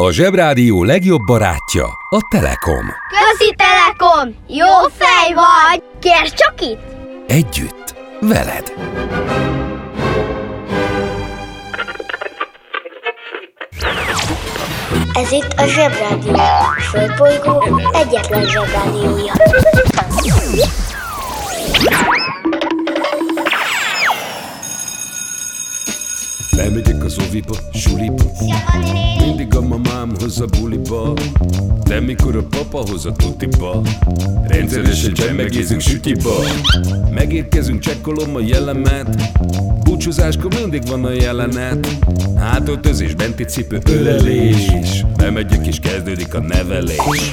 A Zsebrádió legjobb barátja a Telekom. Közi Telekom! Jó fej vagy! Kérd csak itt! Együtt, veled. Ez itt a Zsebrádió. A Földbolygó egyetlen Zsebrádiója. Oviba, suliba Mindig a mamám hoz a buliba De mikor a papa hoz a tutiba Rendszeresen csemmegézünk sütiba. Megérkezünk, csekkolom a jellemet Búcsúzáskor mindig van a jelenet. Hátöltözés, benti cipő, ölelés. Bemegyek és kezdődik a nevelés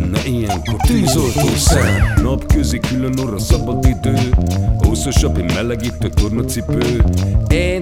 tenne ilyenkor? Tűzoltó szem Napközi külön orra szabad idő Húszosabb, én melegítő tornacipő Én,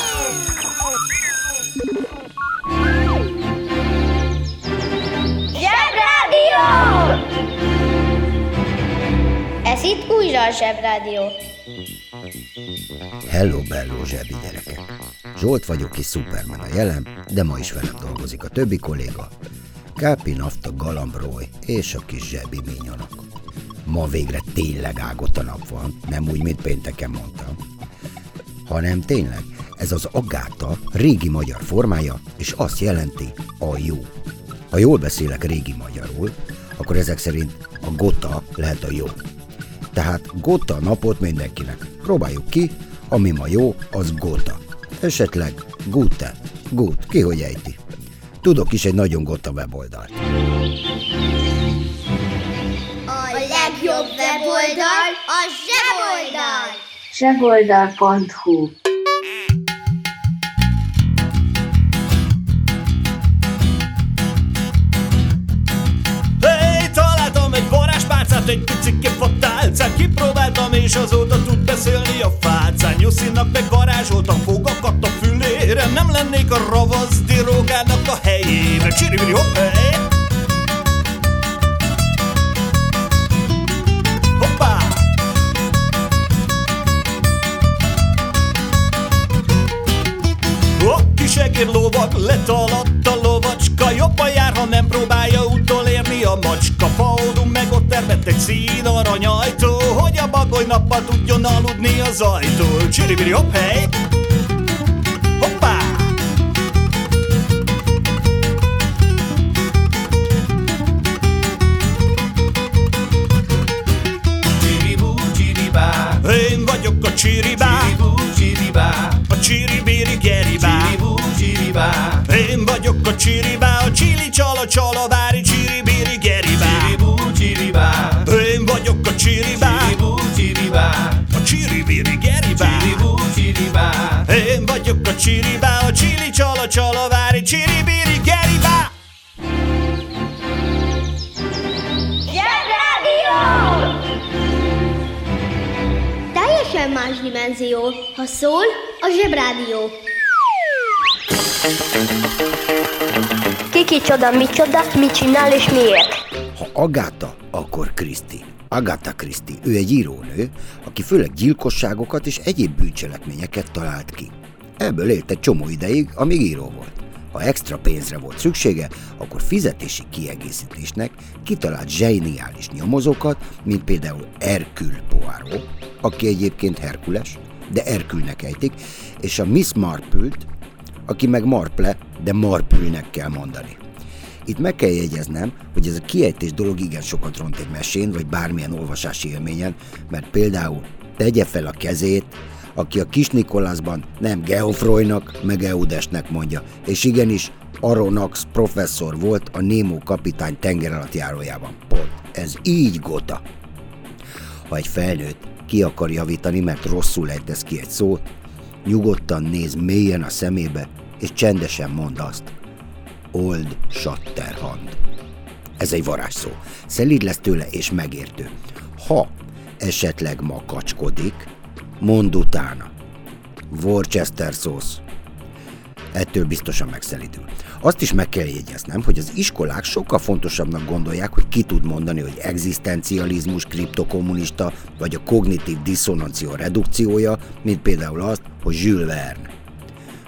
itt újra a Zsebrádió. Hello, bello, zsebi gyerekek! Zsolt vagyok és Superman a jelen, de ma is velem dolgozik a többi kolléga. Kápi, Nafta, Galambroly és a kis zsebi minyonok. Ma végre tényleg ágott a nap van, nem úgy, mint pénteken mondtam. Hanem tényleg, ez az agáta régi magyar formája, és azt jelenti a jó. Ha jól beszélek régi magyarul, akkor ezek szerint a gota lehet a jó. Tehát gota napot mindenkinek. Próbáljuk ki, ami ma jó, az gota. Esetleg gute, gut, ki hogy ejti. Tudok is egy nagyon gota weboldalt. A legjobb weboldal a zseboldal! zseboldal.hu Hey, találtam egy varázspálcát, egy fatálcát Kipróbáltam és azóta tud beszélni a fácán. Nyuszinak meg varázsoltam fogakat a fülére. Nem lennék a ravasz dirógának a helyére Csiribiri hopp, hey! Hoppá! A kis egér letaladt szín aranyajtó Hogy a bagoly nappal tudjon aludni az ajtó Csiribiri hopp, hely! Hoppá! Én vagyok a csiribá. A csiribiri geribá. Én vagyok a csiribá. A csili csala csalavári csiribiri geribá Vagyok a csiribá A csili csala csalavári csiribiri geribá Zsebrádió! Teljesen más dimenzió. Ha szól, a zsebrádió. Kiki csoda, mi csoda, mit csinál és miért? Ha Agáta, akkor Kriszti. Agatha Christie, ő egy írónő, aki főleg gyilkosságokat és egyéb bűncselekményeket talált ki. Ebből élt egy csomó ideig, amíg író volt. Ha extra pénzre volt szüksége, akkor fizetési kiegészítésnek kitalált zseniális nyomozókat, mint például Hercule Poirot, aki egyébként Herkules, de Herkülnek ejtik, és a Miss Marple-t, aki meg Marple, de Marple-nek kell mondani. Itt meg kell jegyeznem, hogy ez a kiejtés dolog igen sokat ront egy mesén, vagy bármilyen olvasási élményen, mert például tegye fel a kezét, aki a kis Nikolászban nem Geoffroynak, meg Eudesnek mondja, és igenis Aronax professzor volt a Nemo kapitány járójában. Pont. Ez így gota. Ha egy felnőtt ki akar javítani, mert rosszul ejtesz ki egy szót, nyugodtan néz mélyen a szemébe, és csendesen mond azt. Old Shatterhand. Ez egy varázsszó. Szelíd lesz tőle és megértő. Ha esetleg makacskodik, mondd utána. Worcester szósz. Ettől biztosan megszelidül. Azt is meg kell jegyeznem, hogy az iskolák sokkal fontosabbnak gondolják, hogy ki tud mondani, hogy egzisztencializmus, kriptokommunista, vagy a kognitív diszonancia redukciója, mint például azt, hogy Jules Verne.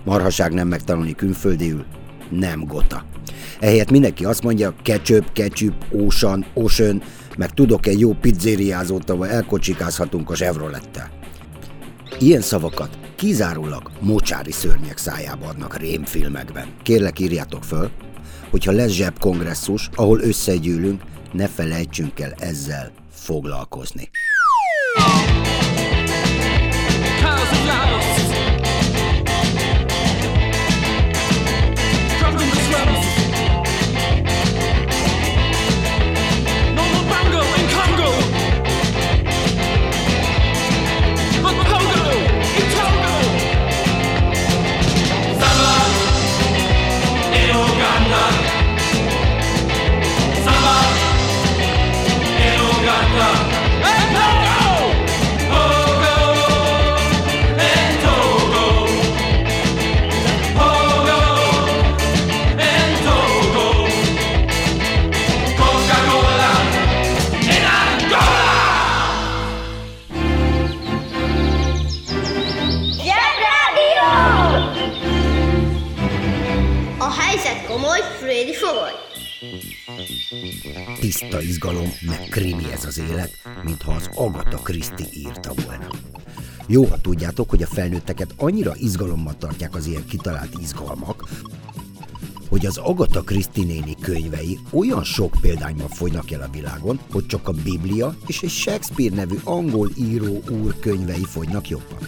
Marhaság nem megtanulni külföldiül, nem gota. Ehelyett mindenki azt mondja, ketchup, ketchup, ocean, ocean, meg tudok egy jó pizzériázót, ahol elkocsikázhatunk a Chevrolettel. Ilyen szavakat kizárólag mocsári szörnyek szájába adnak rémfilmekben. Kérlek írjátok föl, hogyha lesz zsebkongresszus, ahol összegyűlünk, ne felejtsünk el ezzel foglalkozni. Tiszta izgalom, meg krimi ez az élet, mintha az Agatha Christie írta volna. Jó, ha tudjátok, hogy a felnőtteket annyira izgalommal tartják az ilyen kitalált izgalmak, hogy az Agatha Christie néni könyvei olyan sok példányban folynak el a világon, hogy csak a Biblia és egy Shakespeare nevű angol író úr könyvei fogynak jobban.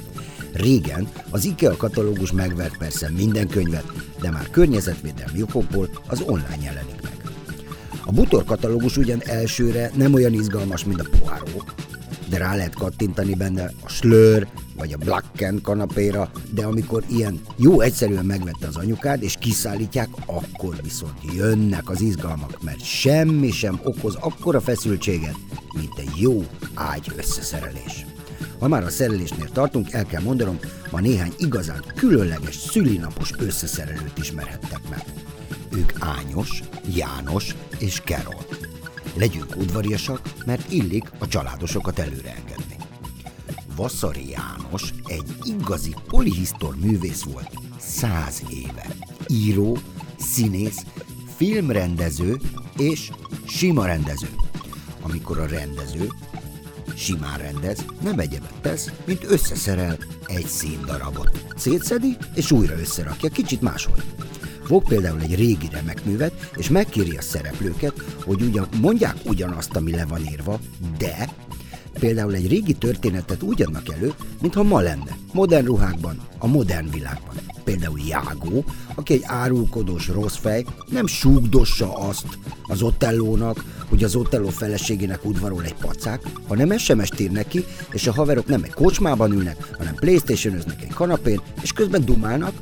Régen az IKEA katalógus megvert persze minden könyvet, de már környezetvédelmi okokból az online jelenik meg. A butor katalógus ugyan elsőre nem olyan izgalmas, mint a poáró, de rá lehet kattintani benne a slör vagy a blacken kanapéra, de amikor ilyen jó egyszerűen megvette az anyukád, és kiszállítják, akkor viszont jönnek az izgalmak, mert semmi sem okoz akkora feszültséget, mint egy jó ágy összeszerelés. Ha már a szerelésnél tartunk, el kell mondanom, ma néhány igazán különleges szülinapos összeszerelőt ismerhettek meg. Ők Ányos, János és Kerol. Legyünk udvariasak, mert illik a családosokat előre engedni. Vasszari János egy igazi polihisztor művész volt száz éve. Író, színész, filmrendező és sima rendező. Amikor a rendező simán rendez, nem egyebet tesz, mint összeszerel egy színdarabot. Szétszedi és újra összerakja, kicsit máshogy. Fog például egy régi remekművet, és megkéri a szereplőket, hogy ugyan mondják ugyanazt, ami le van írva, de például egy régi történetet úgy adnak elő, mintha ma lenne, modern ruhákban, a modern világban. Például Jágó, aki egy árulkodós rossz fej, nem súgdossa azt az Otellónak, hogy az Otelló feleségének udvarol egy pacák, hanem SMS-t ír neki, és a haverok nem egy kocsmában ülnek, hanem playstation egy kanapén, és közben dumálnak,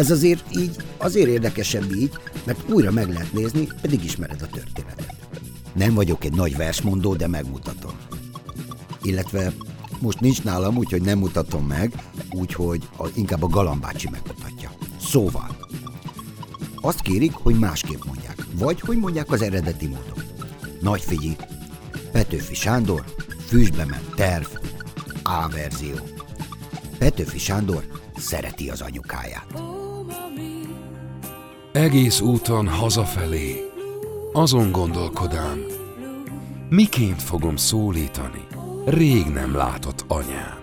ez azért így, azért érdekesebb így, mert újra meg lehet nézni, pedig ismered a történetet. Nem vagyok egy nagy versmondó, de megmutatom. Illetve most nincs nálam, úgyhogy nem mutatom meg, úgyhogy a, inkább a galambácsi megmutatja. Szóval, azt kérik, hogy másképp mondják, vagy hogy mondják az eredeti módon. Nagy figyi, Petőfi Sándor, füstbe ment terv, A verzió. Petőfi Sándor szereti az anyukáját. Egész úton hazafelé, azon gondolkodám, miként fogom szólítani rég nem látott anyám.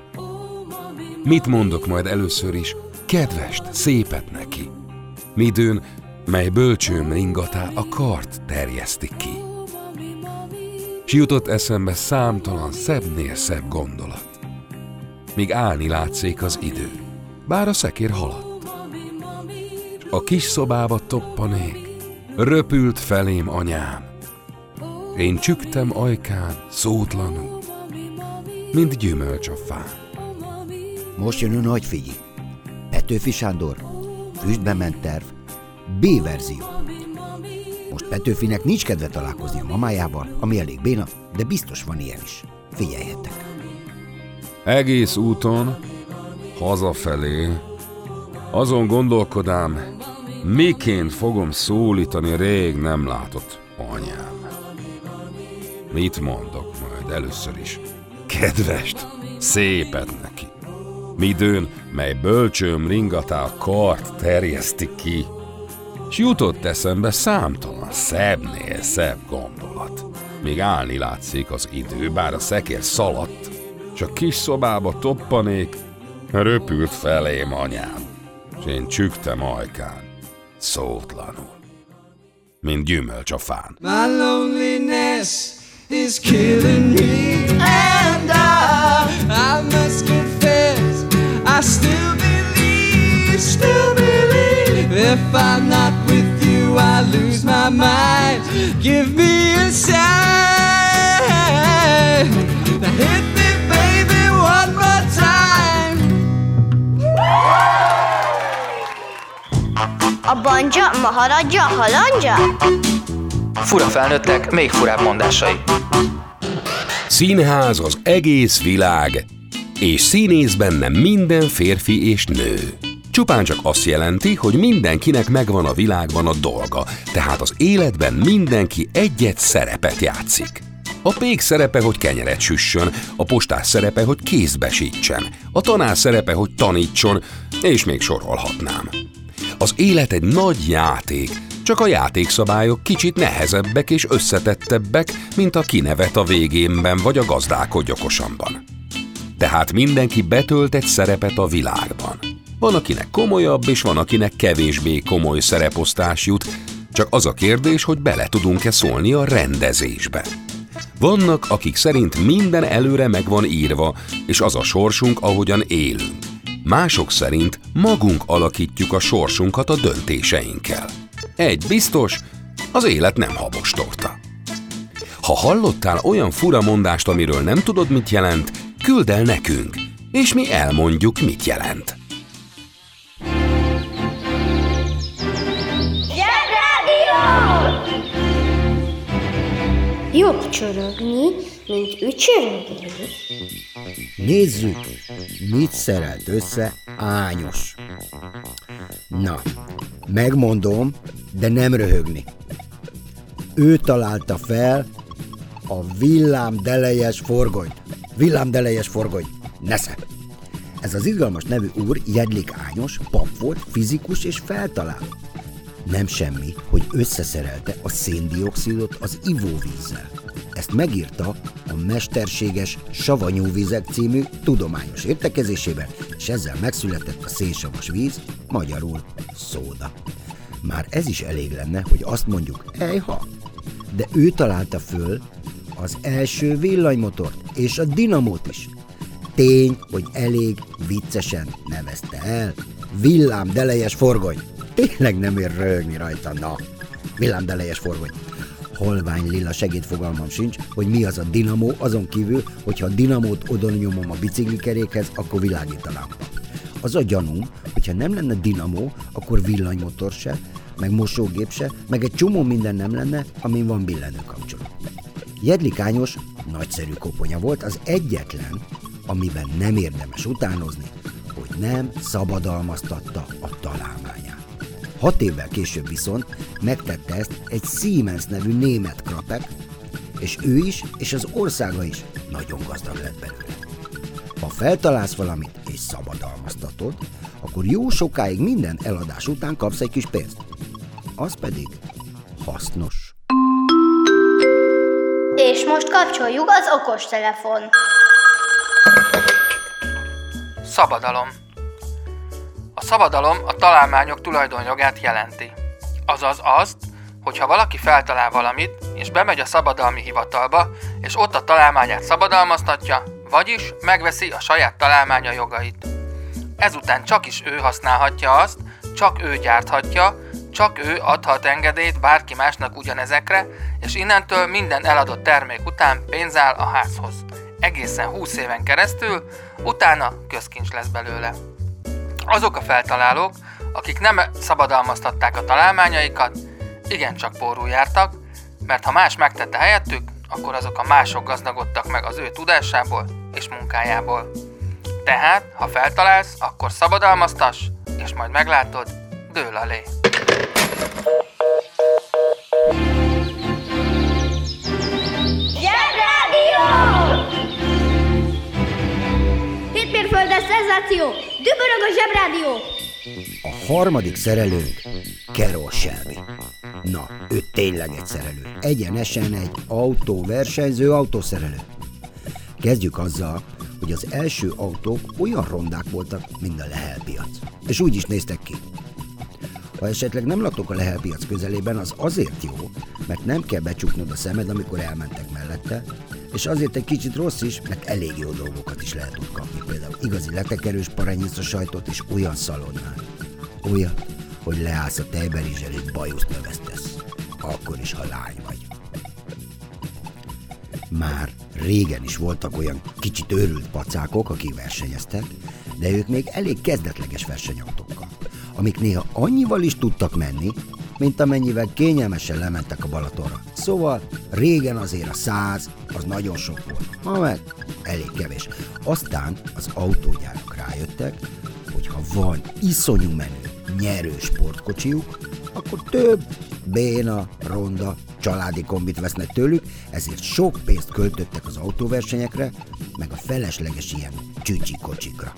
Mit mondok majd először is, kedvest, szépet neki? Midőn mely bölcsőm ringatá a kart terjeszti ki. S jutott eszembe számtalan szebbnél szebb gondolat. Míg állni látszik az idő, bár a szekér haladt. A kis szobába toppanék, röpült felém anyám. Én csüktem ajkán, szótlanul, mint gyümölcs a fán. Most jön a nagy figyi. Petőfi Sándor, füstbe ment terv, B verzió. Most Petőfinek nincs kedve találkozni a mamájával, ami elég béna, de biztos van ilyen is. Figyeljetek! Egész úton, hazafelé, azon gondolkodám, miként fogom szólítani rég nem látott anyám. Mit mondok majd először is? Kedvest, szépet neki. Midőn, mely bölcsőm ringatá a kart terjeszti ki, s jutott eszembe számtalan szebbnél szebb gondolat. Még állni látszik az idő, bár a szekér szaladt, s a kis szobába toppanék, röpült felém anyám, én csüktem ajkán, szótlanul, mint gyümölcs a fán. My loneliness is killing me, and I, I must confess, I still believe, still believe. If I'm not with you, I lose my mind. Give me a sign. A banja, maharadja, halandja? Fura felnőttek, még furább mondásai. Színház az egész világ, és színész benne minden férfi és nő. Csupán csak azt jelenti, hogy mindenkinek megvan a világban a dolga, tehát az életben mindenki egyet szerepet játszik. A pék szerepe, hogy kenyeret süssön, a postás szerepe, hogy kézbe sítsen, a tanár szerepe, hogy tanítson, és még sorolhatnám. Az élet egy nagy játék, csak a játékszabályok kicsit nehezebbek és összetettebbek, mint a kinevet a végénben vagy a gazdálkodj okosanban. Tehát mindenki betölt egy szerepet a világban. Van, akinek komolyabb, és van, akinek kevésbé komoly szereposztás jut, csak az a kérdés, hogy bele tudunk-e szólni a rendezésbe. Vannak, akik szerint minden előre meg van írva, és az a sorsunk, ahogyan élünk. Mások szerint magunk alakítjuk a sorsunkat a döntéseinkkel. Egy biztos, az élet nem habos torta. Ha hallottál olyan fura mondást, amiről nem tudod, mit jelent, küld el nekünk, és mi elmondjuk, mit jelent. Jobb csorogni, mint ücsörögni. Nézzük, mit szerelt össze Ányos. Na, megmondom, de nem röhögni. Ő találta fel a villámdelejes forgonyt. Villámdelejes forgony. Nesze! Ez az izgalmas nevű úr, Jedlik Ányos, pap volt, fizikus és feltaláló. Nem semmi, hogy összeszerelte a széndiokszidot az ivóvízzel. Ezt megírta a Mesterséges Savanyú Vizek című tudományos értekezésében, és ezzel megszületett a szénsavas víz, magyarul szóda. Már ez is elég lenne, hogy azt mondjuk, ejha, de ő találta föl az első villanymotort és a dinamót is. Tény, hogy elég viccesen nevezte el. Villámdelejes forgony. Tényleg nem ér röhögni rajta, na. Villámdelejes forgony. Holvány lila segédfogalmam sincs, hogy mi az a dinamó, azon kívül, hogyha a dinamót oda nyomom a biciklikerékhez, akkor világít a lámpa. Az a gyanúm, hogyha nem lenne dinamó, akkor villanymotor se, meg mosógép se, meg egy csomó minden nem lenne, amin van billenő kapcsolat. Jedlikányos nagyszerű koponya volt, az egyetlen, amiben nem érdemes utánozni, hogy nem szabadalmaztatta a találmányát. Hat évvel később viszont megtette ezt egy Siemens nevű német krapek, és ő is, és az országa is nagyon gazdag lett belőle. Ha feltalálsz valamit és szabadalmaztatod, akkor jó sokáig minden eladás után kapsz egy kis pénzt. Az pedig hasznos. És most kapcsoljuk az okostelefon. Szabadalom. Szabadalom a találmányok tulajdonjogát jelenti. Azaz azt, hogyha valaki feltalál valamit, és bemegy a szabadalmi hivatalba, és ott a találmányát szabadalmaztatja, vagyis megveszi a saját találmánya jogait. Ezután csak is ő használhatja azt, csak ő gyárthatja, csak ő adhat engedélyt bárki másnak ugyanezekre, és innentől minden eladott termék után pénz áll a házhoz. Egészen 20 éven keresztül, utána közkincs lesz belőle. Azok a feltalálók, akik nem szabadalmaztatták a találmányaikat, igencsak pórul jártak, mert ha más megtette helyettük, akkor azok a mások gazdagodtak meg az ő tudásából és munkájából. Tehát, ha feltalálsz, akkor szabadalmaztass, és majd meglátod, dől a lé. Zsebrádió! Hétmérföldes szenzáció! Dübörög a Zsebrádió! A harmadik szerelőnk Carol Shelby. Na, ő tényleg egy szerelő. Egyenesen egy autóversenyző autószerelő. Kezdjük azzal, hogy az első autók olyan rondák voltak, mint a lehelpiac. És úgy is néztek ki. Ha esetleg nem laktok a lehelpiac közelében, az azért jó, mert nem kell becsuknod a szemed, amikor elmentek mellette, és azért egy kicsit rossz is, mert elég jó dolgokat is lehet ott kapni. Például igazi letekerős paranyisza sajtot és olyan szalonnát. Olyan, hogy leállsz a tejberizsel és bajuszt növesztesz. Akkor is, ha lány vagy. Már régen is voltak olyan kicsit őrült pacákok, akik versenyeztek, de ők még elég kezdetleges versenyautókkal, amik néha annyival is tudtak menni, mint amennyivel kényelmesen lementek a Balatonra. Szóval régen azért a száz, az nagyon sok volt, ma meg elég kevés. Aztán az autógyárak rájöttek, hogy ha van iszonyú menő, nyerő sportkocsiuk, akkor több béna, ronda, családi kombit vesznek tőlük, ezért sok pénzt költöttek az autóversenyekre, meg a felesleges ilyen csücsi kocsikra.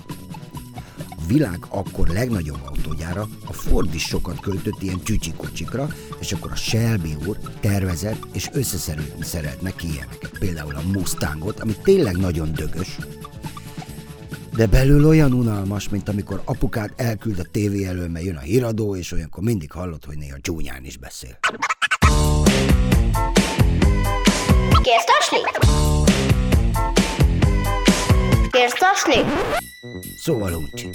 Világ akkor legnagyobb autógyára, a Ford is sokat költött ilyen csücsi kocsikra, és akkor a Shelby úr tervezett és összeszerelt neki ilyeneket. Például a Mustangot, ami tényleg nagyon dögös, de belül olyan unalmas, mint amikor apukád elküld a tévé elől, mert jön a híradó, és olyankor mindig hallod, hogy néha csúnyán is beszél. Kérsz tasni? Szóval úgy.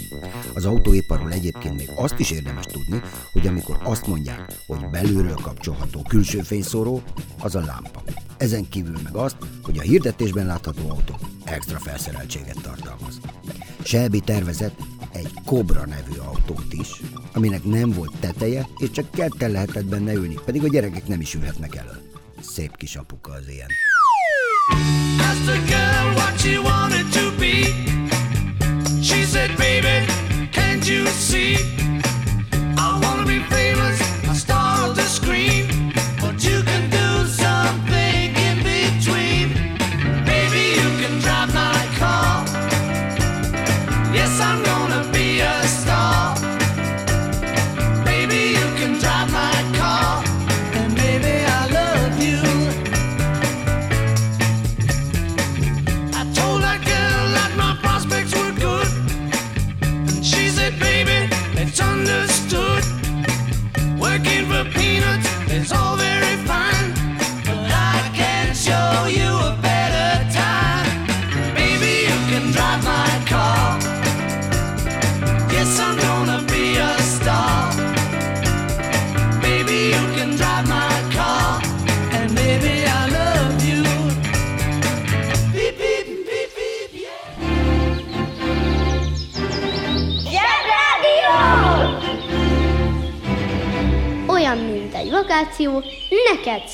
Az autóiparról egyébként még azt is érdemes tudni, hogy amikor azt mondják, hogy belülről kapcsolható külső fényszóró, az a lámpa. Ezen kívül meg azt, hogy a hirdetésben látható autó extra felszereltséget tartalmaz. Shelby tervezett egy Cobra nevű autót is, aminek nem volt teteje, és csak ketten lehetett benne ülni, pedig a gyerekek nem is ülhetnek elő. Szép kis apuka az ilyen. Asked the girl what she wanted to be. You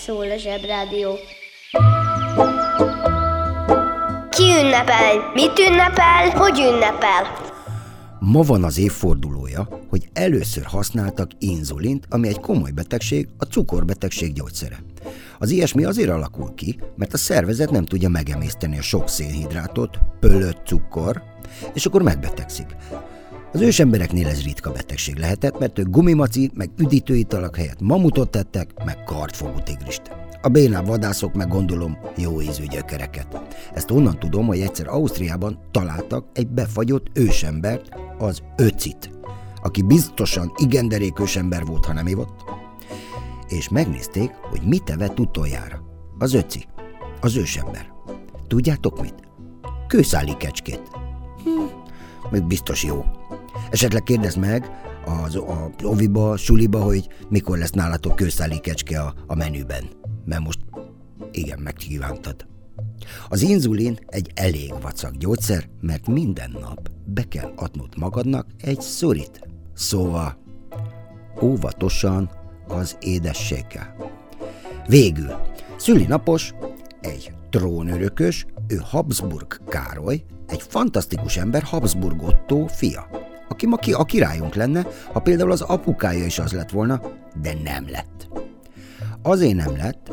szól a Zsebrádió. Ki ünnepel? Mit ünnepel? Hogy ünnepel? Ma van az évfordulója, hogy először használtak inzulint, ami egy komoly betegség, a cukorbetegség gyógyszere. Az ilyesmi azért alakul ki, mert a szervezet nem tudja megemészteni a sok szénhidrátot, pölött cukor, és akkor megbetegszik. Az ősembereknél ez ritka betegség lehetett, mert ők gumimaci, meg üdítőitalak helyett mamutot tettek, meg kartfogú tigrist. A bénább vadászok meg gondolom jó ízű gyökereket. Ezt onnan tudom, hogy egyszer Ausztriában találtak egy befagyott ősembert, az öcit, aki biztosan igen derék ősember volt, ha nem ivott. és megnézték, hogy mit evett utoljára. Az öci, az ősember. Tudjátok mit? Kőszáli kecskét. Hm, még biztos jó. Esetleg kérdezd meg az, a oviba, suliba, hogy mikor lesz nálatok kőszáli kecske a, a menüben. Mert most igen, megkívántad. Az inzulin egy elég vacak gyógyszer, mert minden nap be kell adnod magadnak egy szurit. Szóval óvatosan az édességgel. Végül, szülinapos, egy trónörökös, ő Habsburg Károly, egy fantasztikus ember Habsburg Otto fia, aki ma ki a királyunk lenne, ha például az apukája is az lett volna, de nem lett. Azért nem lett,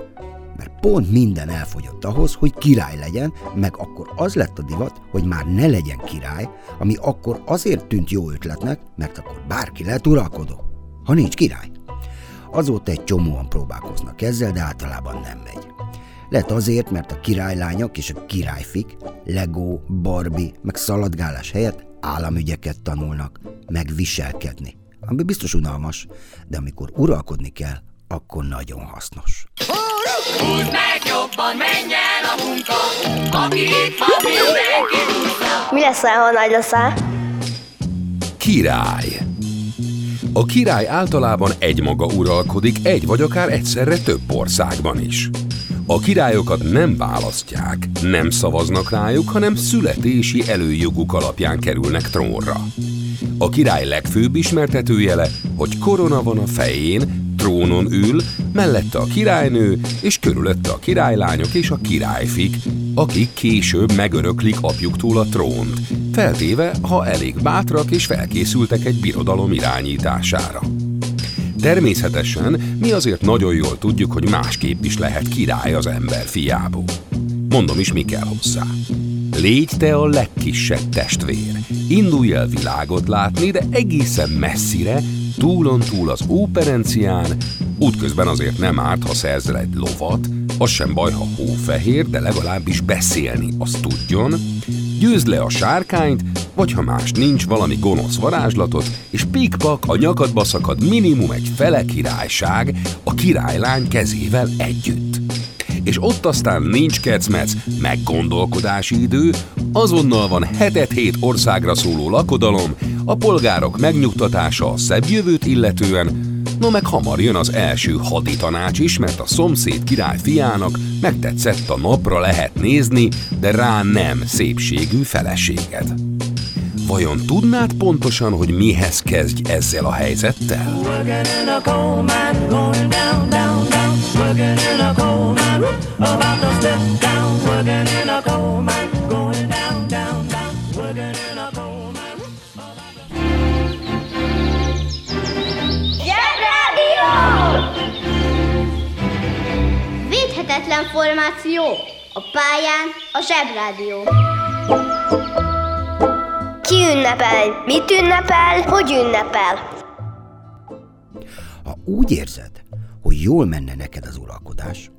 mert pont minden elfogyott ahhoz, hogy király legyen, meg akkor az lett a divat, hogy már ne legyen király, ami akkor azért tűnt jó ötletnek, mert akkor bárki lehet uralkodó, ha nincs király. Azóta egy csomóan próbálkoznak ezzel, de általában nem megy. Lehet azért, mert a királylányok és a királyfik Lego, Barbie, meg szaladgálás helyett államügyeket tanulnak, meg viselkedni. Ami biztos unalmas, de amikor uralkodni kell, akkor nagyon hasznos. Húzd meg jobban, menj el a munka, aki itt van, mindenki Mi lesz, ha nagy leszel? Király. A király általában egymaga uralkodik, egy vagy akár egyszerre több országban is. A királyokat nem választják, nem szavaznak rájuk, hanem születési előjoguk alapján kerülnek trónra. A király legfőbb ismertetőjele, hogy korona van a fején, trónon ül, mellette a királynő, és körülötte a királylányok és a királyfik, akik később megöröklik apjuktól a trónt, feltéve, ha elég bátrak és felkészültek egy birodalom irányítására. Természetesen mi azért nagyon jól tudjuk, hogy másképp is lehet király az ember fiából. Mondom is, mi kell hozzá. Légy te a legkisebb testvér. Indulj el világot látni, de egészen messzire, túlon túl az óperencián, útközben azért nem árt, ha szerzel egy lovat, az sem baj, ha hófehér, de legalábbis beszélni azt tudjon, győzd le a sárkányt, vagy ha más nincs, valami gonosz varázslatot, és pikpak a nyakadba szakad minimum egy fele királyság a királylány kezével együtt. És ott aztán nincs kecmec, meg gondolkodási idő, azonnal van hetet hét országra szóló lakodalom, a polgárok megnyugtatása a szebb jövőt illetően, No meg hamar jön az első haditanács is, mert a szomszéd király fiának megtetszett a napra lehet nézni, de rá nem szépségű feleséged. Vajon tudnád pontosan, hogy mihez kezdj ezzel a helyzettel? Zsebrádió! Védhetetlen formáció. A pályán a Zsebrádió. Ki ünnepel? Mit ünnepel? Hogy ünnepel? Ha úgy érzed, hogy jól menne neked az uralkodás,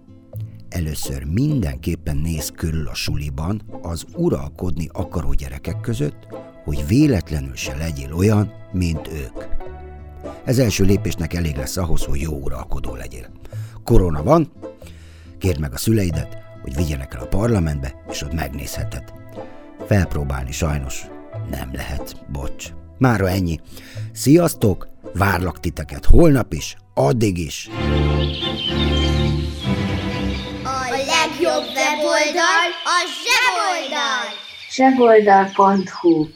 először mindenképpen néz körül a suliban az uralkodni akaró gyerekek között, hogy véletlenül se legyél olyan, mint ők. Ez első lépésnek elég lesz ahhoz, hogy jó uralkodó legyél. Korona van, kérd meg a szüleidet, hogy vigyenek el a parlamentbe, és ott megnézheted. Felpróbálni sajnos nem lehet, bocs. Mára ennyi. Sziasztok, várlak titeket holnap is, addig is. A legjobb weboldal a Zseboldal! Zseboldal.hu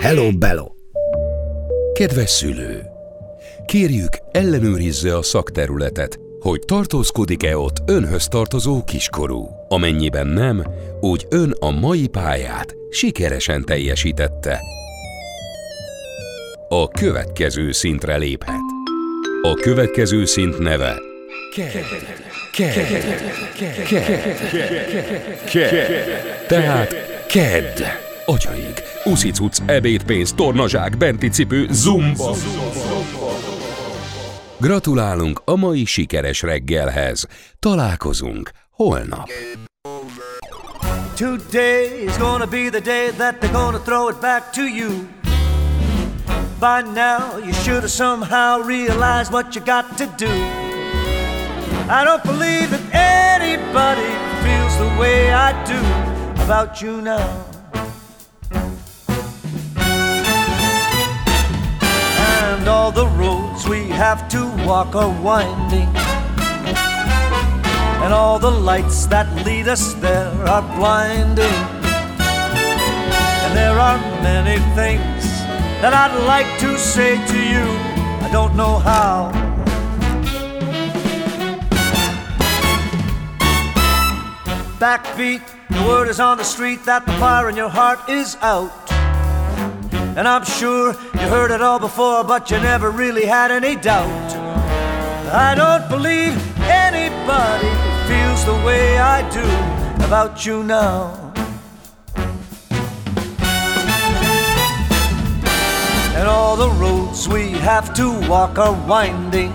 Hello, Bello! Kedves szülő! Kérjük, ellenőrizze a szakterületet, hogy tartózkodik-e ott önhöz tartozó kiskorú. Amennyiben nem, úgy ön a mai pályát sikeresen teljesítette. A következő szintre léphet. A következő szint neve Ked. Ked. Tehát Ked. Agyaig. Uszicuc, ebédpénz, tornazsák, benti cipő, zumba. Gratulálunk a mai sikeres reggelhez. Találkozunk holnap. Today is gonna be the day that they're gonna throw it back to you. By now, you should have somehow realized what you got to do. I don't believe that anybody feels the way I do about you now. And all the roads we have to walk are winding. And all the lights that lead us there are blinding. And there are many things that I'd like to say to you. I don't know how. Backbeat, the word is on the street that the fire in your heart is out. And I'm sure you heard it all before, but you never really had any doubt. I don't believe anybody feels the way I do about you now. And all the roads we have to walk are winding.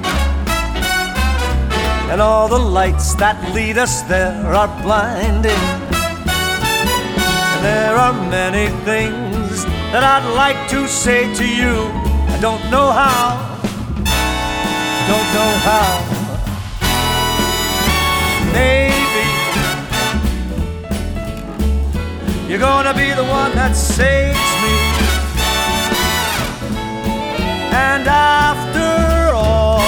And all the lights that lead us there are blinding. And there are many things that I'd like to say to you. I don't know how. Don't know how. Maybe you're gonna be the one that saves me. And after all,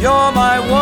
you're my wonder